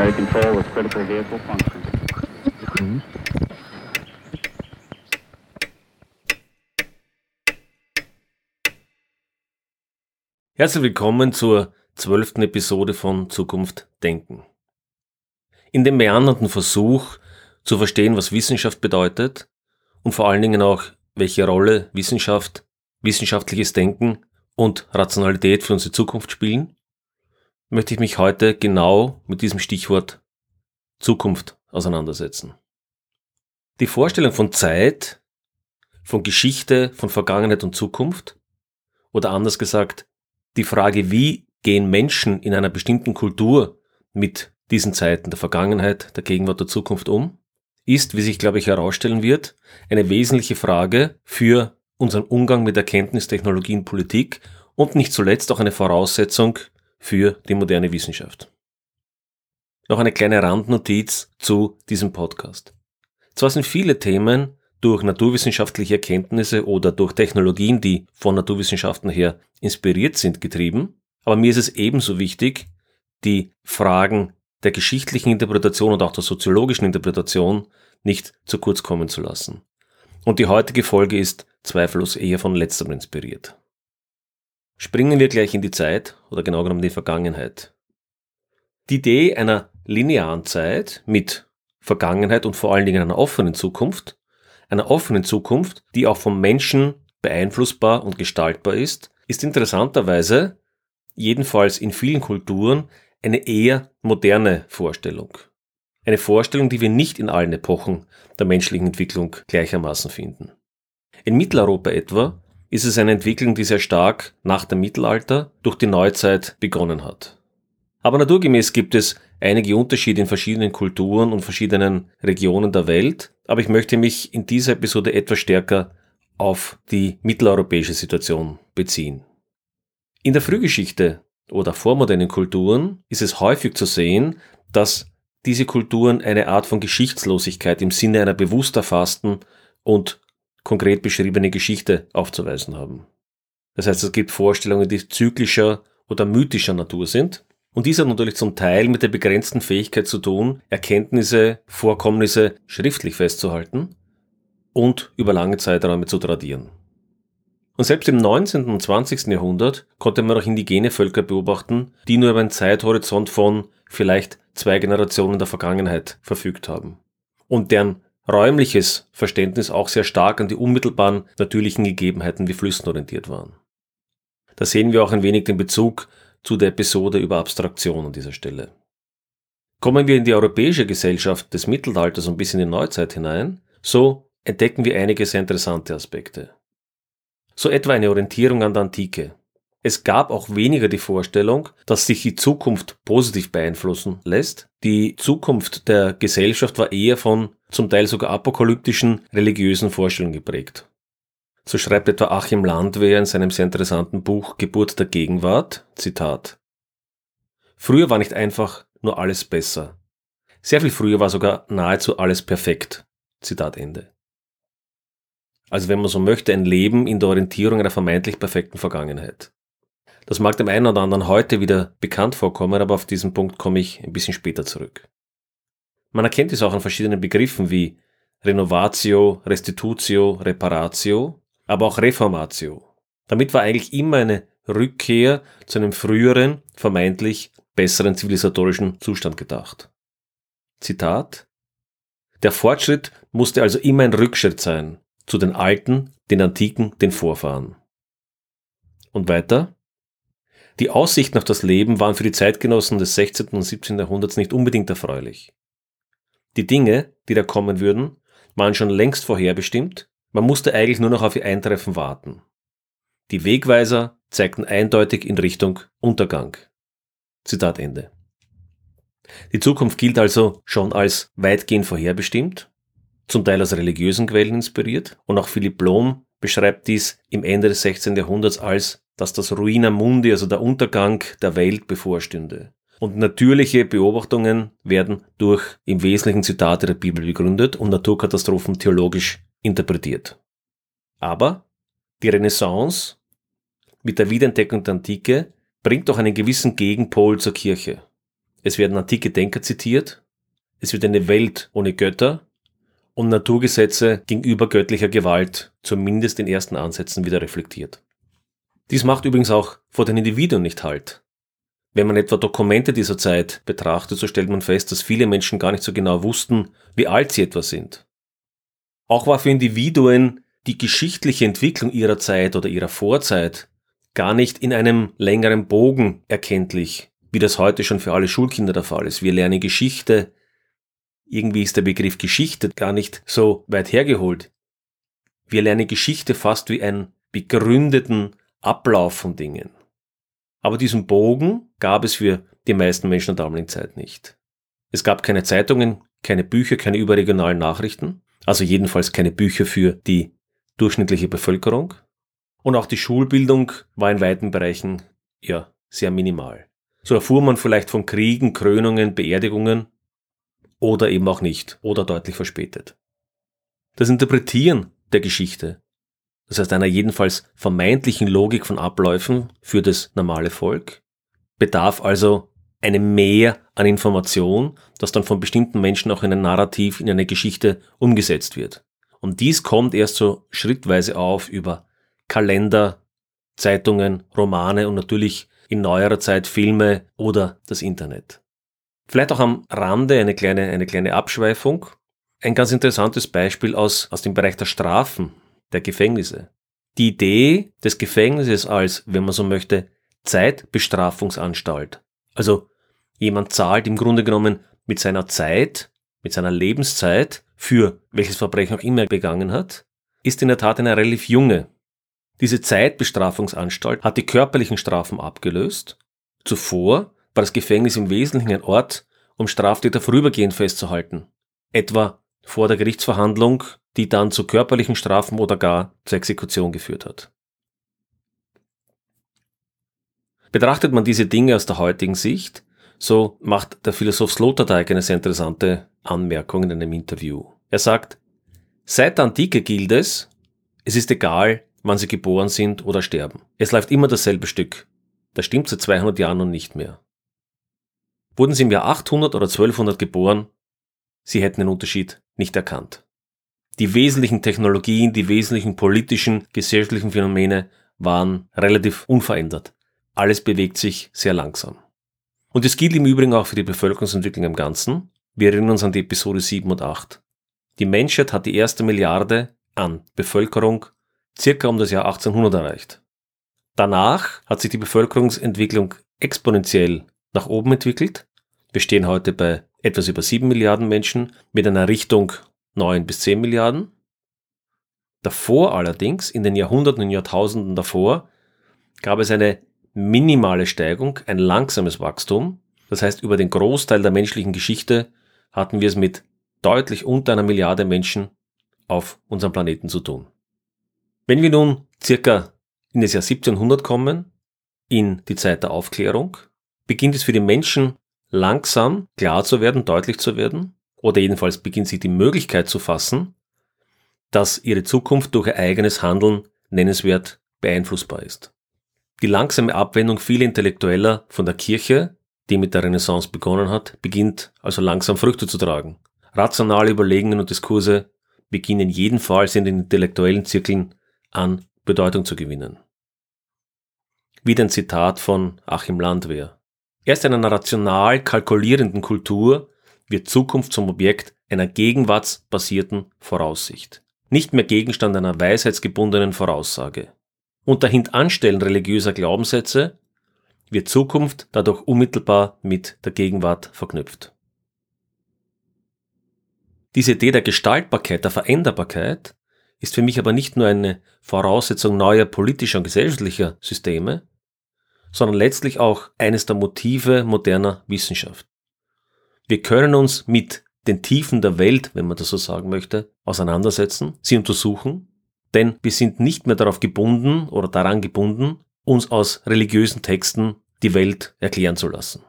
primary control with critical vehicle function. Herzlich willkommen zur zwölften Episode von Zukunft Denken. In dem meandernden Versuch zu verstehen, was Wissenschaft bedeutet und vor allen Dingen auch, welche Rolle Wissenschaft, wissenschaftliches Denken und Rationalität für unsere Zukunft spielen, möchte ich mich heute genau mit diesem Stichwort Zukunft auseinandersetzen. Die Vorstellung von Zeit, von Geschichte, von Vergangenheit und Zukunft, oder anders gesagt, die Frage, wie gehen Menschen in einer bestimmten Kultur mit diesen Zeiten der Vergangenheit, der Gegenwart, der Zukunft um, ist, wie sich, glaube ich, herausstellen wird, eine wesentliche Frage für unseren Umgang mit Erkenntnis, Technologie und Politik und nicht zuletzt auch eine Voraussetzung für die moderne Wissenschaft. Noch eine kleine Randnotiz zu diesem Podcast. Zwar sind viele Themen durch naturwissenschaftliche Erkenntnisse oder durch Technologien, die von Naturwissenschaften her inspiriert sind, getrieben, aber mir ist es ebenso wichtig, die Fragen der geschichtlichen Interpretation und auch der soziologischen Interpretation nicht zu kurz kommen zu lassen. Und die heutige Folge ist zweifellos eher von letzterem inspiriert. Springen wir gleich in die Zeit oder genau genommen die Vergangenheit. Die Idee einer linearen Zeit mit Vergangenheit und vor allen Dingen einer offenen Zukunft, einer offenen Zukunft, die auch vom Menschen beeinflussbar und gestaltbar ist, ist interessanterweise, jedenfalls in vielen Kulturen, eine eher moderne Vorstellung. Eine Vorstellung, die wir nicht in allen Epochen der menschlichen Entwicklung gleichermaßen finden. In Mitteleuropa etwa ist es eine Entwicklung, die sehr stark nach dem Mittelalter durch die Neuzeit begonnen hat. Aber naturgemäß gibt es einige Unterschiede in verschiedenen Kulturen und verschiedenen Regionen der Welt, aber ich möchte mich in dieser Episode etwas stärker auf die mitteleuropäische Situation beziehen. In der Frühgeschichte oder vormodernen Kulturen ist es häufig zu sehen, dass diese Kulturen eine Art von Geschichtslosigkeit im Sinne einer bewusst erfassten und konkret beschriebene Geschichte aufzuweisen haben. Das heißt, es gibt Vorstellungen, die zyklischer oder mythischer Natur sind. Und dies hat natürlich zum Teil mit der begrenzten Fähigkeit zu tun, Erkenntnisse, Vorkommnisse schriftlich festzuhalten und über lange Zeiträume zu tradieren. Und selbst im 19. und 20. Jahrhundert konnte man auch indigene Völker beobachten, die nur über einen Zeithorizont von vielleicht zwei Generationen der Vergangenheit verfügt haben. Und deren räumliches Verständnis auch sehr stark an die unmittelbaren natürlichen Gegebenheiten wie Flüssen orientiert waren. Da sehen wir auch ein wenig den Bezug zu der Episode über Abstraktion an dieser Stelle. Kommen wir in die europäische Gesellschaft des Mittelalters und bis in die Neuzeit hinein, so entdecken wir einige sehr interessante Aspekte so etwa eine Orientierung an der Antike. Es gab auch weniger die Vorstellung, dass sich die Zukunft positiv beeinflussen lässt. Die Zukunft der Gesellschaft war eher von zum Teil sogar apokalyptischen religiösen Vorstellungen geprägt. So schreibt etwa Achim Landwehr in seinem sehr interessanten Buch Geburt der Gegenwart, Zitat. Früher war nicht einfach nur alles besser. Sehr viel früher war sogar nahezu alles perfekt. Zitat Ende. Also wenn man so möchte, ein Leben in der Orientierung einer vermeintlich perfekten Vergangenheit. Das mag dem einen oder anderen heute wieder bekannt vorkommen, aber auf diesen Punkt komme ich ein bisschen später zurück. Man erkennt es auch an verschiedenen Begriffen wie Renovatio, Restitutio, Reparatio, aber auch Reformatio. Damit war eigentlich immer eine Rückkehr zu einem früheren, vermeintlich besseren zivilisatorischen Zustand gedacht. Zitat Der Fortschritt musste also immer ein Rückschritt sein, zu den Alten, den Antiken, den Vorfahren. Und weiter? Die Aussichten auf das Leben waren für die Zeitgenossen des 16. und 17. Jahrhunderts nicht unbedingt erfreulich. Die Dinge, die da kommen würden, waren schon längst vorherbestimmt, man musste eigentlich nur noch auf ihr Eintreffen warten. Die Wegweiser zeigten eindeutig in Richtung Untergang. Zitat Ende. Die Zukunft gilt also schon als weitgehend vorherbestimmt zum Teil aus religiösen Quellen inspiriert. Und auch Philipp Blom beschreibt dies im Ende des 16. Jahrhunderts als, dass das Ruina Mundi, also der Untergang der Welt bevorstünde. Und natürliche Beobachtungen werden durch im Wesentlichen Zitate der Bibel begründet und Naturkatastrophen theologisch interpretiert. Aber die Renaissance mit der Wiederentdeckung der Antike bringt doch einen gewissen Gegenpol zur Kirche. es werden antike Denker zitiert, es wird eine Welt ohne Götter und Naturgesetze gegenüber göttlicher Gewalt zumindest in ersten Ansätzen wieder reflektiert. Dies macht übrigens auch vor den Individuen nicht Halt. Wenn man etwa Dokumente dieser Zeit betrachtet, so stellt man fest, dass viele Menschen gar nicht so genau wussten, wie alt sie etwa sind. Auch war für Individuen die geschichtliche Entwicklung ihrer Zeit oder ihrer Vorzeit gar nicht in einem längeren Bogen erkenntlich, wie das heute schon für alle Schulkinder der Fall ist. Wir lernen Geschichte. Irgendwie ist der Begriff Geschichte gar nicht so weit hergeholt. Wir lernen Geschichte fast wie einen begründeten Ablauf von Dingen. Aber diesen Bogen gab es für die meisten Menschen der damaligen Zeit nicht. Es gab keine Zeitungen, keine Bücher, keine überregionalen Nachrichten, also jedenfalls keine Bücher für die durchschnittliche Bevölkerung. Und auch die Schulbildung war in weiten Bereichen ja sehr minimal. So erfuhr man vielleicht von Kriegen, Krönungen, Beerdigungen oder eben auch nicht oder deutlich verspätet. Das Interpretieren der Geschichte, das heißt einer jedenfalls vermeintlichen Logik von Abläufen für das normale Volk, bedarf also einem Mehr an Information, das dann von bestimmten Menschen auch in ein Narrativ, in eine Geschichte umgesetzt wird. Und dies kommt erst so schrittweise auf über Kalender, Zeitungen, Romane und natürlich in neuerer Zeit Filme oder das Internet. Vielleicht auch am Rande eine kleine, eine kleine Abschweifung. Ein ganz interessantes Beispiel aus, aus dem Bereich der Strafen, der Gefängnisse. Die Idee des Gefängnisses als, wenn man so möchte, Zeitbestrafungsanstalt. Also jemand zahlt im Grunde genommen mit seiner Zeit, mit seiner Lebenszeit für welches Verbrechen auch immer er begangen hat, ist in der Tat eine relativ junge, diese Zeitbestrafungsanstalt hat die körperlichen Strafen abgelöst. Zuvor war das Gefängnis im Wesentlichen ein Ort, um Straftäter vorübergehend festzuhalten. Etwa vor der Gerichtsverhandlung, die dann zu körperlichen Strafen oder gar zur Exekution geführt hat. Betrachtet man diese Dinge aus der heutigen Sicht, so macht der Philosoph Sloterdijk eine sehr interessante Anmerkung in einem Interview. Er sagt, seit der Antike gilt es, es ist egal, wann sie geboren sind oder sterben. Es läuft immer dasselbe Stück. Das stimmt seit 200 Jahren noch nicht mehr. Wurden sie im Jahr 800 oder 1200 geboren, sie hätten den Unterschied nicht erkannt. Die wesentlichen Technologien, die wesentlichen politischen, gesellschaftlichen Phänomene waren relativ unverändert. Alles bewegt sich sehr langsam. Und es gilt im Übrigen auch für die Bevölkerungsentwicklung im Ganzen. Wir erinnern uns an die Episode 7 und 8. Die Menschheit hat die erste Milliarde an Bevölkerung circa um das Jahr 1800 erreicht. Danach hat sich die Bevölkerungsentwicklung exponentiell nach oben entwickelt. Wir stehen heute bei etwas über 7 Milliarden Menschen mit einer Richtung 9 bis 10 Milliarden. Davor allerdings, in den Jahrhunderten und Jahrtausenden davor, gab es eine minimale Steigung, ein langsames Wachstum. Das heißt, über den Großteil der menschlichen Geschichte hatten wir es mit deutlich unter einer Milliarde Menschen auf unserem Planeten zu tun. Wenn wir nun circa in das Jahr 1700 kommen, in die Zeit der Aufklärung, beginnt es für die Menschen langsam klar zu werden, deutlich zu werden, oder jedenfalls beginnt sich die Möglichkeit zu fassen, dass ihre Zukunft durch ihr eigenes Handeln nennenswert beeinflussbar ist. Die langsame Abwendung vieler Intellektueller von der Kirche, die mit der Renaissance begonnen hat, beginnt also langsam Früchte zu tragen. Rationale Überlegungen und Diskurse beginnen jedenfalls in den intellektuellen Zirkeln an Bedeutung zu gewinnen. Wieder ein Zitat von Achim Landwehr. Erst in einer rational kalkulierenden Kultur wird Zukunft zum Objekt einer gegenwartsbasierten Voraussicht, nicht mehr Gegenstand einer weisheitsgebundenen Voraussage. Unter Hintanstellen religiöser Glaubenssätze wird Zukunft dadurch unmittelbar mit der Gegenwart verknüpft. Diese Idee der Gestaltbarkeit, der Veränderbarkeit ist für mich aber nicht nur eine Voraussetzung neuer politischer und gesellschaftlicher Systeme, sondern letztlich auch eines der Motive moderner Wissenschaft. Wir können uns mit den Tiefen der Welt, wenn man das so sagen möchte, auseinandersetzen, sie untersuchen, denn wir sind nicht mehr darauf gebunden oder daran gebunden, uns aus religiösen Texten die Welt erklären zu lassen.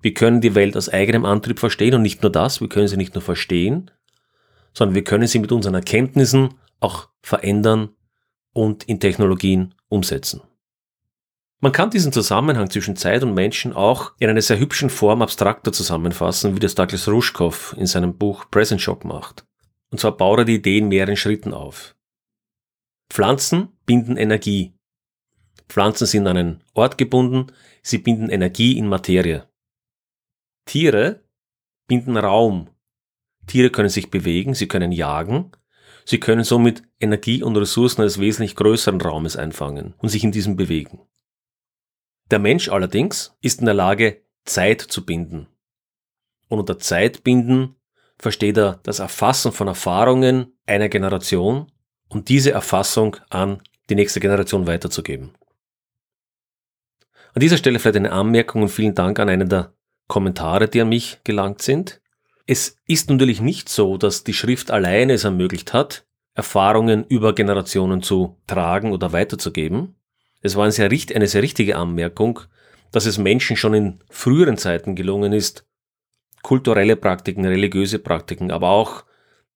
Wir können die Welt aus eigenem Antrieb verstehen und nicht nur das, wir können sie nicht nur verstehen, sondern wir können sie mit unseren Erkenntnissen auch verändern und in Technologien umsetzen. Man kann diesen Zusammenhang zwischen Zeit und Menschen auch in einer sehr hübschen Form abstrakter zusammenfassen, wie das Douglas Rushkoff in seinem Buch Present Shock macht. Und zwar baut er die Idee in mehreren Schritten auf. Pflanzen binden Energie. Pflanzen sind an einen Ort gebunden, sie binden Energie in Materie. Tiere binden Raum. Tiere können sich bewegen, sie können jagen, sie können somit Energie und Ressourcen eines wesentlich größeren Raumes einfangen und sich in diesem bewegen. Der Mensch allerdings ist in der Lage, Zeit zu binden. Und unter Zeitbinden versteht er das Erfassen von Erfahrungen einer Generation und diese Erfassung an die nächste Generation weiterzugeben. An dieser Stelle vielleicht eine Anmerkung und vielen Dank an einen der Kommentare, die an mich gelangt sind. Es ist natürlich nicht so, dass die Schrift alleine es ermöglicht hat, Erfahrungen über Generationen zu tragen oder weiterzugeben. Es war eine sehr, eine sehr richtige Anmerkung, dass es Menschen schon in früheren Zeiten gelungen ist, kulturelle Praktiken, religiöse Praktiken, aber auch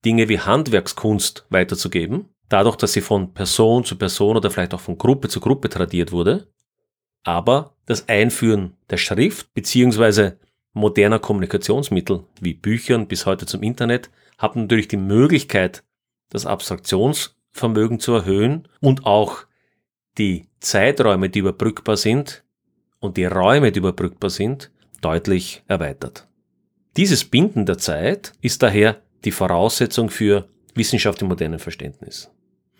Dinge wie Handwerkskunst weiterzugeben, dadurch, dass sie von Person zu Person oder vielleicht auch von Gruppe zu Gruppe tradiert wurde. Aber das Einführen der Schrift beziehungsweise moderner Kommunikationsmittel wie Büchern bis heute zum Internet hat natürlich die Möglichkeit, das Abstraktionsvermögen zu erhöhen und auch die Zeiträume, die überbrückbar sind und die Räume, die überbrückbar sind, deutlich erweitert. Dieses Binden der Zeit ist daher die Voraussetzung für Wissenschaft im modernen Verständnis.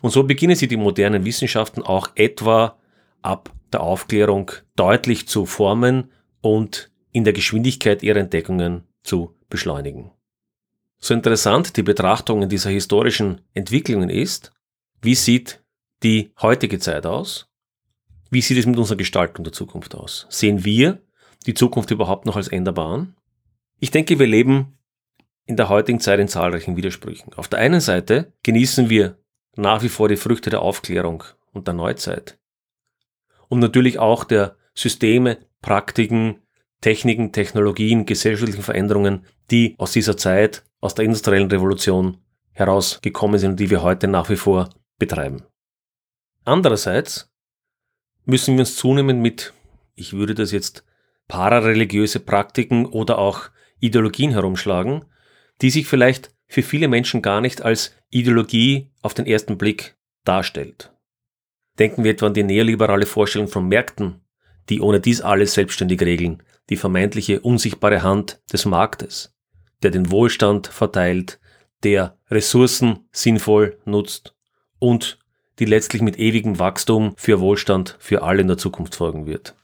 Und so beginnen sie die modernen Wissenschaften auch etwa ab der Aufklärung deutlich zu formen und in der Geschwindigkeit ihrer Entdeckungen zu beschleunigen. So interessant die Betrachtungen dieser historischen Entwicklungen ist, wie sieht die heutige Zeit aus? Wie sieht es mit unserer Gestaltung der Zukunft aus? Sehen wir die Zukunft überhaupt noch als änderbar an? Ich denke, wir leben in der heutigen Zeit in zahlreichen Widersprüchen. Auf der einen Seite genießen wir nach wie vor die Früchte der Aufklärung und der Neuzeit. Und natürlich auch der Systeme, Praktiken, Techniken, Technologien, gesellschaftlichen Veränderungen, die aus dieser Zeit, aus der industriellen Revolution herausgekommen sind und die wir heute nach wie vor betreiben. Andererseits müssen wir uns zunehmend mit, ich würde das jetzt parareligiöse Praktiken oder auch Ideologien herumschlagen, die sich vielleicht für viele Menschen gar nicht als Ideologie auf den ersten Blick darstellt. Denken wir etwa an die neoliberale Vorstellung von Märkten, die ohne dies alles selbstständig regeln, die vermeintliche unsichtbare Hand des Marktes, der den Wohlstand verteilt, der Ressourcen sinnvoll nutzt und die letztlich mit ewigem Wachstum für Wohlstand für alle in der Zukunft folgen wird.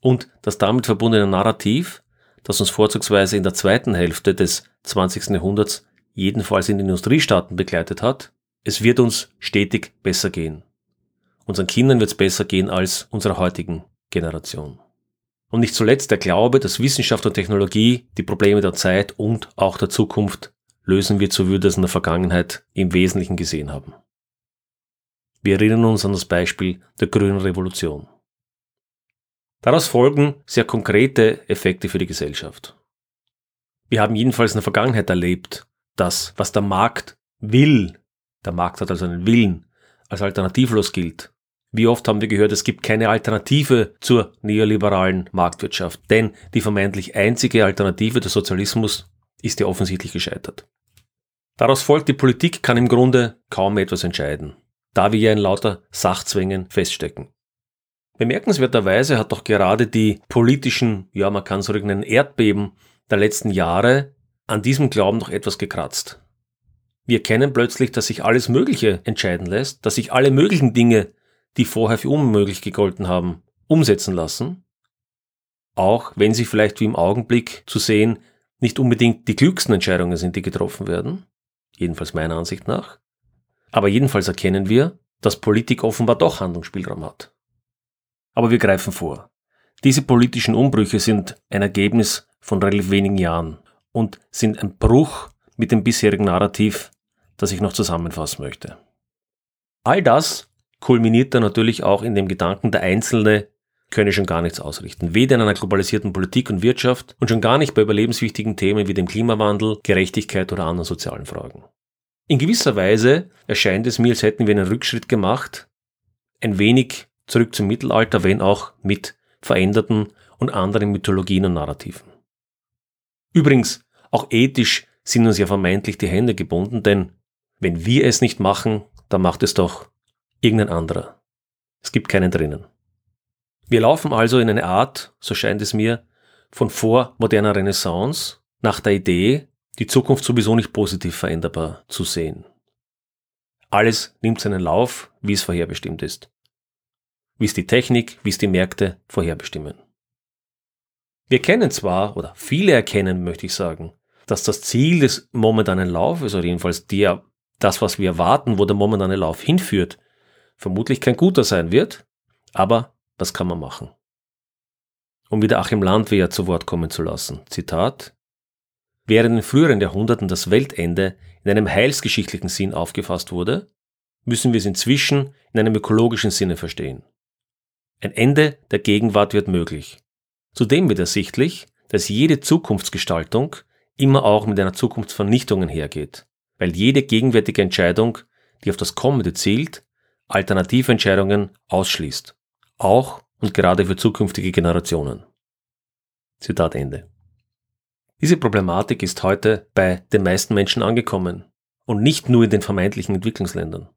Und das damit verbundene Narrativ, das uns vorzugsweise in der zweiten Hälfte des 20. Jahrhunderts jedenfalls in den Industriestaaten begleitet hat, es wird uns stetig besser gehen. Unseren Kindern wird es besser gehen als unserer heutigen Generation. Und nicht zuletzt der Glaube, dass Wissenschaft und Technologie die Probleme der Zeit und auch der Zukunft lösen wird, so wie wir das in der Vergangenheit im Wesentlichen gesehen haben. Wir erinnern uns an das Beispiel der grünen Revolution. Daraus folgen sehr konkrete Effekte für die Gesellschaft. Wir haben jedenfalls in der Vergangenheit erlebt, dass was der Markt will, der Markt hat also einen Willen, als alternativlos gilt. Wie oft haben wir gehört, es gibt keine Alternative zur neoliberalen Marktwirtschaft, denn die vermeintlich einzige Alternative des Sozialismus ist ja offensichtlich gescheitert. Daraus folgt, die Politik kann im Grunde kaum etwas entscheiden da wir ja in lauter Sachzwängen feststecken. Bemerkenswerterweise hat doch gerade die politischen, ja man kann es ruhig nennen, Erdbeben der letzten Jahre an diesem Glauben noch etwas gekratzt. Wir kennen plötzlich, dass sich alles Mögliche entscheiden lässt, dass sich alle möglichen Dinge, die vorher für unmöglich gegolten haben, umsetzen lassen, auch wenn sie vielleicht wie im Augenblick zu sehen nicht unbedingt die klügsten Entscheidungen sind, die getroffen werden, jedenfalls meiner Ansicht nach, aber jedenfalls erkennen wir, dass Politik offenbar doch Handlungsspielraum hat. Aber wir greifen vor. Diese politischen Umbrüche sind ein Ergebnis von relativ wenigen Jahren und sind ein Bruch mit dem bisherigen Narrativ, das ich noch zusammenfassen möchte. All das kulminiert dann natürlich auch in dem Gedanken, der Einzelne könne schon gar nichts ausrichten. Weder in einer globalisierten Politik und Wirtschaft und schon gar nicht bei überlebenswichtigen Themen wie dem Klimawandel, Gerechtigkeit oder anderen sozialen Fragen. In gewisser Weise erscheint es mir, als hätten wir einen Rückschritt gemacht, ein wenig zurück zum Mittelalter, wenn auch mit veränderten und anderen Mythologien und Narrativen. Übrigens, auch ethisch sind uns ja vermeintlich die Hände gebunden, denn wenn wir es nicht machen, dann macht es doch irgendein anderer. Es gibt keinen drinnen. Wir laufen also in eine Art, so scheint es mir, von vormoderner Renaissance nach der Idee, die Zukunft sowieso nicht positiv veränderbar zu sehen. Alles nimmt seinen Lauf, wie es vorherbestimmt ist. Wie es die Technik, wie es die Märkte vorherbestimmen. Wir kennen zwar, oder viele erkennen, möchte ich sagen, dass das Ziel des momentanen Laufes, oder jedenfalls der, das, was wir erwarten, wo der momentane Lauf hinführt, vermutlich kein guter sein wird, aber was kann man machen? Um wieder Achim Landwehr zu Wort kommen zu lassen. Zitat. Während in früheren Jahrhunderten das Weltende in einem heilsgeschichtlichen Sinn aufgefasst wurde, müssen wir es inzwischen in einem ökologischen Sinne verstehen. Ein Ende der Gegenwart wird möglich. Zudem wird ersichtlich, dass jede Zukunftsgestaltung immer auch mit einer Zukunftsvernichtung hergeht, weil jede gegenwärtige Entscheidung, die auf das Kommende zielt, Alternativentscheidungen ausschließt. Auch und gerade für zukünftige Generationen. Zitat Ende. Diese Problematik ist heute bei den meisten Menschen angekommen und nicht nur in den vermeintlichen Entwicklungsländern.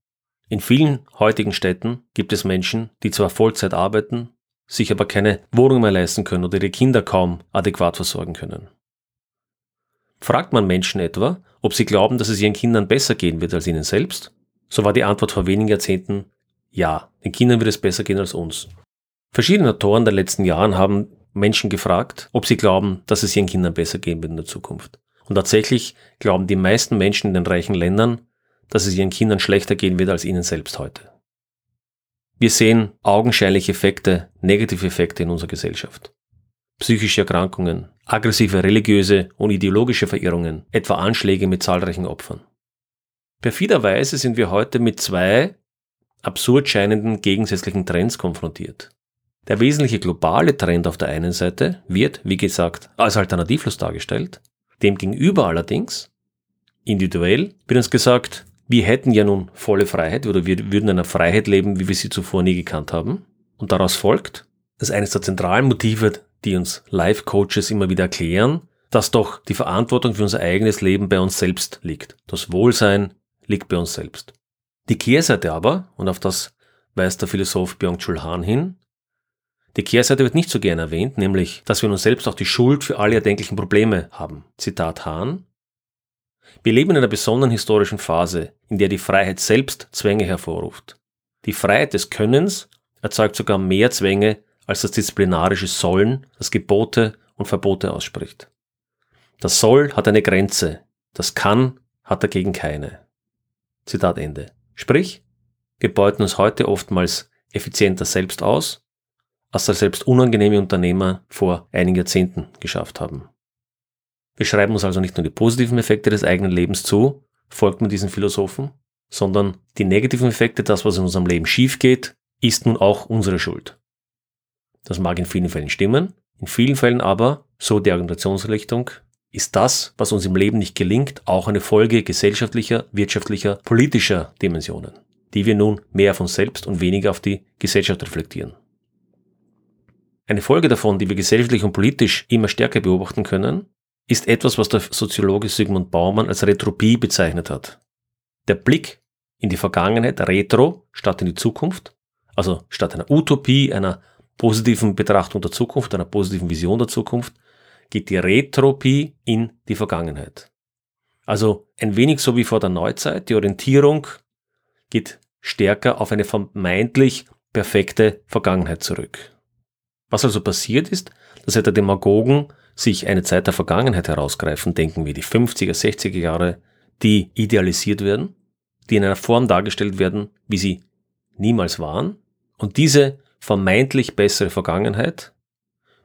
In vielen heutigen Städten gibt es Menschen, die zwar Vollzeit arbeiten, sich aber keine Wohnung mehr leisten können oder ihre Kinder kaum adäquat versorgen können. Fragt man Menschen etwa, ob sie glauben, dass es ihren Kindern besser gehen wird als ihnen selbst, so war die Antwort vor wenigen Jahrzehnten ja, den Kindern wird es besser gehen als uns. Verschiedene Autoren der letzten Jahren haben Menschen gefragt, ob sie glauben, dass es ihren Kindern besser gehen wird in der Zukunft. Und tatsächlich glauben die meisten Menschen in den reichen Ländern, dass es ihren Kindern schlechter gehen wird als ihnen selbst heute. Wir sehen augenscheinliche Effekte, negative Effekte in unserer Gesellschaft. Psychische Erkrankungen, aggressive religiöse und ideologische Verirrungen, etwa Anschläge mit zahlreichen Opfern. Perfiderweise sind wir heute mit zwei absurd scheinenden gegensätzlichen Trends konfrontiert. Der wesentliche globale Trend auf der einen Seite wird, wie gesagt, als alternativlos dargestellt. Demgegenüber allerdings, individuell, wird uns gesagt, wir hätten ja nun volle Freiheit oder wir würden in einer Freiheit leben, wie wir sie zuvor nie gekannt haben. Und daraus folgt, dass eines der zentralen Motive, die uns Life-Coaches immer wieder erklären, dass doch die Verantwortung für unser eigenes Leben bei uns selbst liegt. Das Wohlsein liegt bei uns selbst. Die Kehrseite aber, und auf das weist der Philosoph Byung-Chul Han hin, die Kehrseite wird nicht so gern erwähnt, nämlich, dass wir nun selbst auch die Schuld für alle erdenklichen Probleme haben. Zitat Hahn. Wir leben in einer besonderen historischen Phase, in der die Freiheit selbst Zwänge hervorruft. Die Freiheit des Könnens erzeugt sogar mehr Zwänge, als das disziplinarische Sollen, das Gebote und Verbote ausspricht. Das Soll hat eine Grenze, das Kann hat dagegen keine. Zitat Ende. Sprich, wir beuten uns heute oftmals effizienter selbst aus, der selbst unangenehme Unternehmer vor einigen Jahrzehnten geschafft haben. Wir schreiben uns also nicht nur die positiven Effekte des eigenen Lebens zu, folgt man diesen Philosophen, sondern die negativen Effekte, das, was in unserem Leben schief geht, ist nun auch unsere Schuld. Das mag in vielen Fällen stimmen, in vielen Fällen aber, so die Argumentationsrichtung, ist das, was uns im Leben nicht gelingt, auch eine Folge gesellschaftlicher, wirtschaftlicher, politischer Dimensionen, die wir nun mehr von selbst und weniger auf die Gesellschaft reflektieren. Eine Folge davon, die wir gesellschaftlich und politisch immer stärker beobachten können, ist etwas, was der Soziologe Sigmund Baumann als Retropie bezeichnet hat. Der Blick in die Vergangenheit, retro, statt in die Zukunft, also statt einer Utopie, einer positiven Betrachtung der Zukunft, einer positiven Vision der Zukunft, geht die Retropie in die Vergangenheit. Also ein wenig so wie vor der Neuzeit, die Orientierung geht stärker auf eine vermeintlich perfekte Vergangenheit zurück. Was also passiert ist, dass etwa Demagogen sich eine Zeit der Vergangenheit herausgreifen, denken wie die 50er, 60er Jahre, die idealisiert werden, die in einer Form dargestellt werden, wie sie niemals waren. Und diese vermeintlich bessere Vergangenheit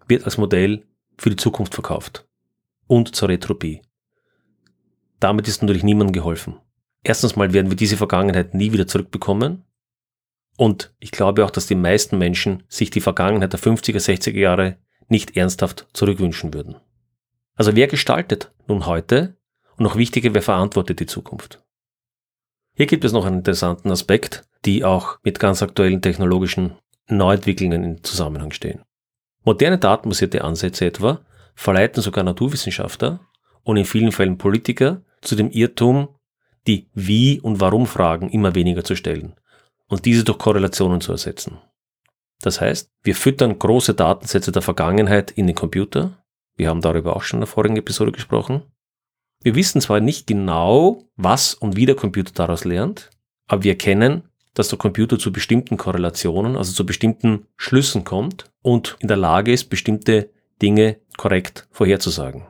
wird als Modell für die Zukunft verkauft. Und zur Retropie. Damit ist natürlich niemandem geholfen. Erstens mal werden wir diese Vergangenheit nie wieder zurückbekommen. Und ich glaube auch, dass die meisten Menschen sich die Vergangenheit der 50er, 60er Jahre nicht ernsthaft zurückwünschen würden. Also wer gestaltet nun heute und noch wichtiger, wer verantwortet die Zukunft? Hier gibt es noch einen interessanten Aspekt, die auch mit ganz aktuellen technologischen Neuentwicklungen in Zusammenhang stehen. Moderne datenbasierte Ansätze etwa verleiten sogar Naturwissenschaftler und in vielen Fällen Politiker zu dem Irrtum, die Wie- und Warum-Fragen immer weniger zu stellen und diese durch Korrelationen zu ersetzen. Das heißt, wir füttern große Datensätze der Vergangenheit in den Computer. Wir haben darüber auch schon in der vorigen Episode gesprochen. Wir wissen zwar nicht genau, was und wie der Computer daraus lernt, aber wir erkennen, dass der Computer zu bestimmten Korrelationen, also zu bestimmten Schlüssen kommt und in der Lage ist, bestimmte Dinge korrekt vorherzusagen.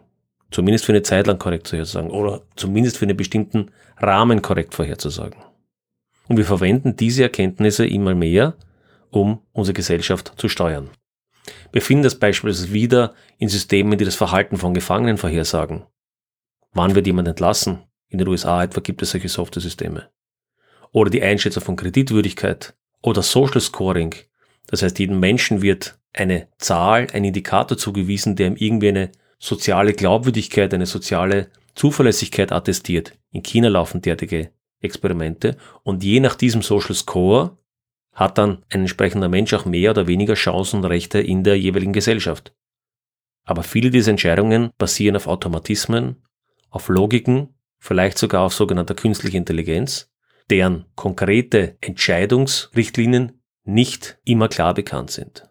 Zumindest für eine Zeit lang korrekt vorherzusagen oder zumindest für einen bestimmten Rahmen korrekt vorherzusagen. Und wir verwenden diese Erkenntnisse immer mehr, um unsere Gesellschaft zu steuern. Wir finden das beispielsweise wieder in Systemen, die das Verhalten von Gefangenen vorhersagen. Wann wird jemand entlassen? In den USA etwa gibt es solche Software-Systeme. Oder die Einschätzung von Kreditwürdigkeit oder Social Scoring. Das heißt, jedem Menschen wird eine Zahl, ein Indikator zugewiesen, der ihm irgendwie eine soziale Glaubwürdigkeit, eine soziale Zuverlässigkeit attestiert. In China laufen derartige Experimente und je nach diesem Social Score hat dann ein entsprechender Mensch auch mehr oder weniger Chancen und Rechte in der jeweiligen Gesellschaft. Aber viele dieser Entscheidungen basieren auf Automatismen, auf Logiken, vielleicht sogar auf sogenannter künstlicher Intelligenz, deren konkrete Entscheidungsrichtlinien nicht immer klar bekannt sind.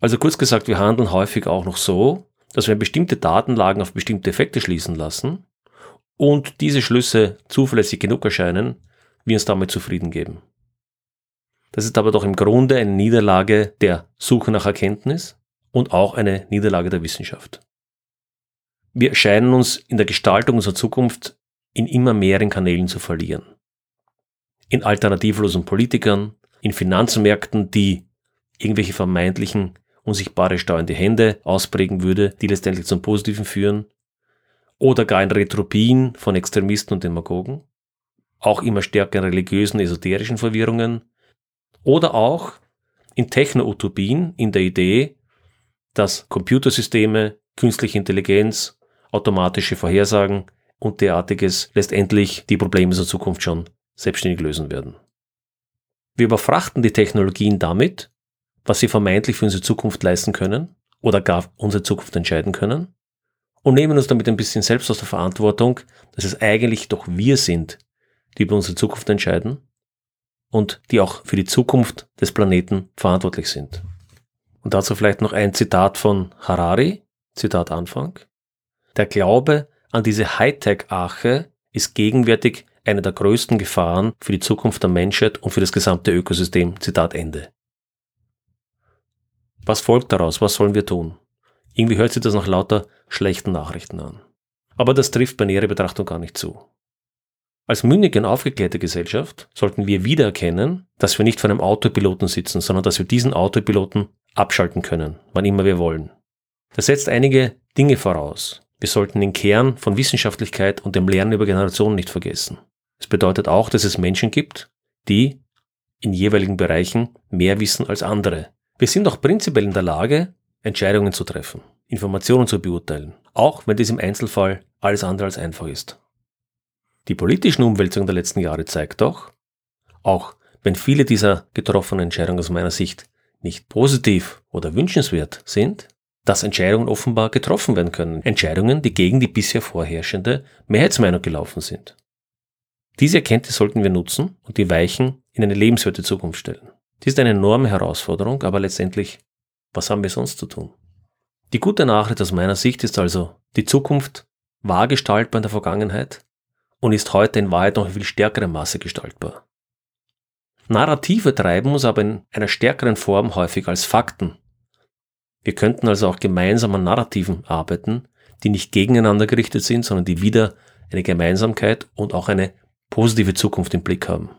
Also kurz gesagt, wir handeln häufig auch noch so, dass wir bestimmte Datenlagen auf bestimmte Effekte schließen lassen und diese Schlüsse zuverlässig genug erscheinen, wir uns damit zufrieden geben. Das ist aber doch im Grunde eine Niederlage der Suche nach Erkenntnis und auch eine Niederlage der Wissenschaft. Wir scheinen uns in der Gestaltung unserer Zukunft in immer mehreren Kanälen zu verlieren. In alternativlosen Politikern, in Finanzmärkten, die irgendwelche vermeintlichen unsichtbare steuernde Hände ausprägen würde, die letztendlich zum Positiven führen, oder gar in Retropien von Extremisten und Demagogen, auch immer stärker in religiösen, esoterischen Verwirrungen, oder auch in Techno-Utopien in der Idee, dass Computersysteme, künstliche Intelligenz, automatische Vorhersagen und derartiges letztendlich die Probleme der Zukunft schon selbstständig lösen werden. Wir überfrachten die Technologien damit, was sie vermeintlich für unsere Zukunft leisten können oder gar unsere Zukunft entscheiden können und nehmen uns damit ein bisschen selbst aus der Verantwortung, dass es eigentlich doch wir sind, die über unsere Zukunft entscheiden und die auch für die Zukunft des Planeten verantwortlich sind. Und dazu vielleicht noch ein Zitat von Harari, Zitat Anfang. Der Glaube an diese Hightech-Arche ist gegenwärtig eine der größten Gefahren für die Zukunft der Menschheit und für das gesamte Ökosystem. Zitat Ende. Was folgt daraus? Was sollen wir tun? Irgendwie hört sich das nach lauter schlechten Nachrichten an. Aber das trifft bei näherer Betrachtung gar nicht zu. Als mündige und aufgeklärte Gesellschaft sollten wir wiedererkennen, dass wir nicht vor einem Autopiloten sitzen, sondern dass wir diesen Autopiloten abschalten können, wann immer wir wollen. Das setzt einige Dinge voraus. Wir sollten den Kern von Wissenschaftlichkeit und dem Lernen über Generationen nicht vergessen. Es bedeutet auch, dass es Menschen gibt, die in jeweiligen Bereichen mehr wissen als andere. Wir sind auch prinzipiell in der Lage, Entscheidungen zu treffen, Informationen zu beurteilen, auch wenn dies im Einzelfall alles andere als einfach ist. Die politischen Umwälzungen der letzten Jahre zeigt doch, auch wenn viele dieser getroffenen Entscheidungen aus meiner Sicht nicht positiv oder wünschenswert sind, dass Entscheidungen offenbar getroffen werden können. Entscheidungen, die gegen die bisher vorherrschende Mehrheitsmeinung gelaufen sind. Diese Erkenntnis sollten wir nutzen und die Weichen in eine lebenswerte Zukunft stellen. Dies ist eine enorme Herausforderung, aber letztendlich, was haben wir sonst zu tun? Die gute Nachricht aus meiner Sicht ist also, die Zukunft war gestaltbar in der Vergangenheit und ist heute in Wahrheit noch in viel stärkerem Maße gestaltbar. Narrative treiben uns aber in einer stärkeren Form häufig als Fakten. Wir könnten also auch gemeinsam an Narrativen arbeiten, die nicht gegeneinander gerichtet sind, sondern die wieder eine Gemeinsamkeit und auch eine positive Zukunft im Blick haben.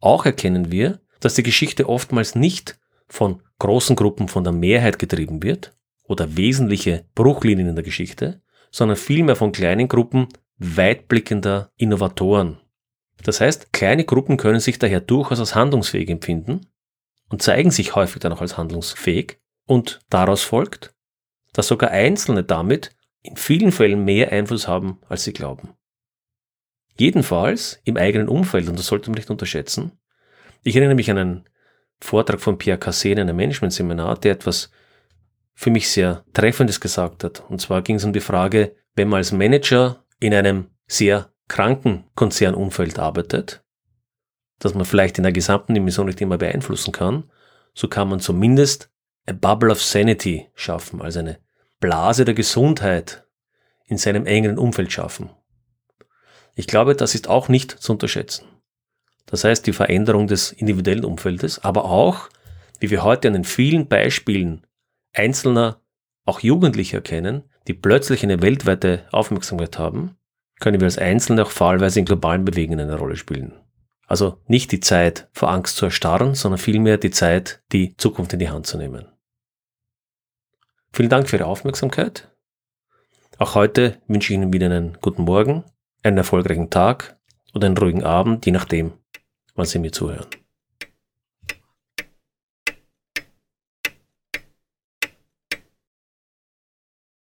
Auch erkennen wir, dass die Geschichte oftmals nicht von großen Gruppen von der Mehrheit getrieben wird oder wesentliche Bruchlinien in der Geschichte, sondern vielmehr von kleinen Gruppen weitblickender Innovatoren, das heißt, kleine Gruppen können sich daher durchaus als handlungsfähig empfinden und zeigen sich häufig dann auch als handlungsfähig und daraus folgt, dass sogar Einzelne damit in vielen Fällen mehr Einfluss haben, als sie glauben. Jedenfalls im eigenen Umfeld, und das sollte man nicht unterschätzen. Ich erinnere mich an ein Vortrag von Pierre Cassé in einem Management-Seminar, der etwas für mich sehr Treffendes gesagt hat. Und zwar ging es um die Frage, wenn man als Manager in einem sehr kranken Konzernumfeld arbeitet, dass man vielleicht in der gesamten Dimension nicht immer beeinflussen kann, so kann man zumindest a bubble of sanity schaffen, also eine Blase der Gesundheit in seinem engeren Umfeld schaffen. Ich glaube, das ist auch nicht zu unterschätzen. Das heißt, die Veränderung des individuellen Umfeldes, aber auch, wie wir heute an den vielen Beispielen einzelner, auch Jugendlicher kennen, die plötzlich eine weltweite Aufmerksamkeit haben, können wir als Einzelne auch fallweise in globalen Bewegungen eine Rolle spielen. Also nicht die Zeit vor Angst zu erstarren, sondern vielmehr die Zeit, die Zukunft in die Hand zu nehmen. Vielen Dank für Ihre Aufmerksamkeit. Auch heute wünsche ich Ihnen wieder einen guten Morgen, einen erfolgreichen Tag oder einen ruhigen Abend, je nachdem, wann Sie mir zuhören.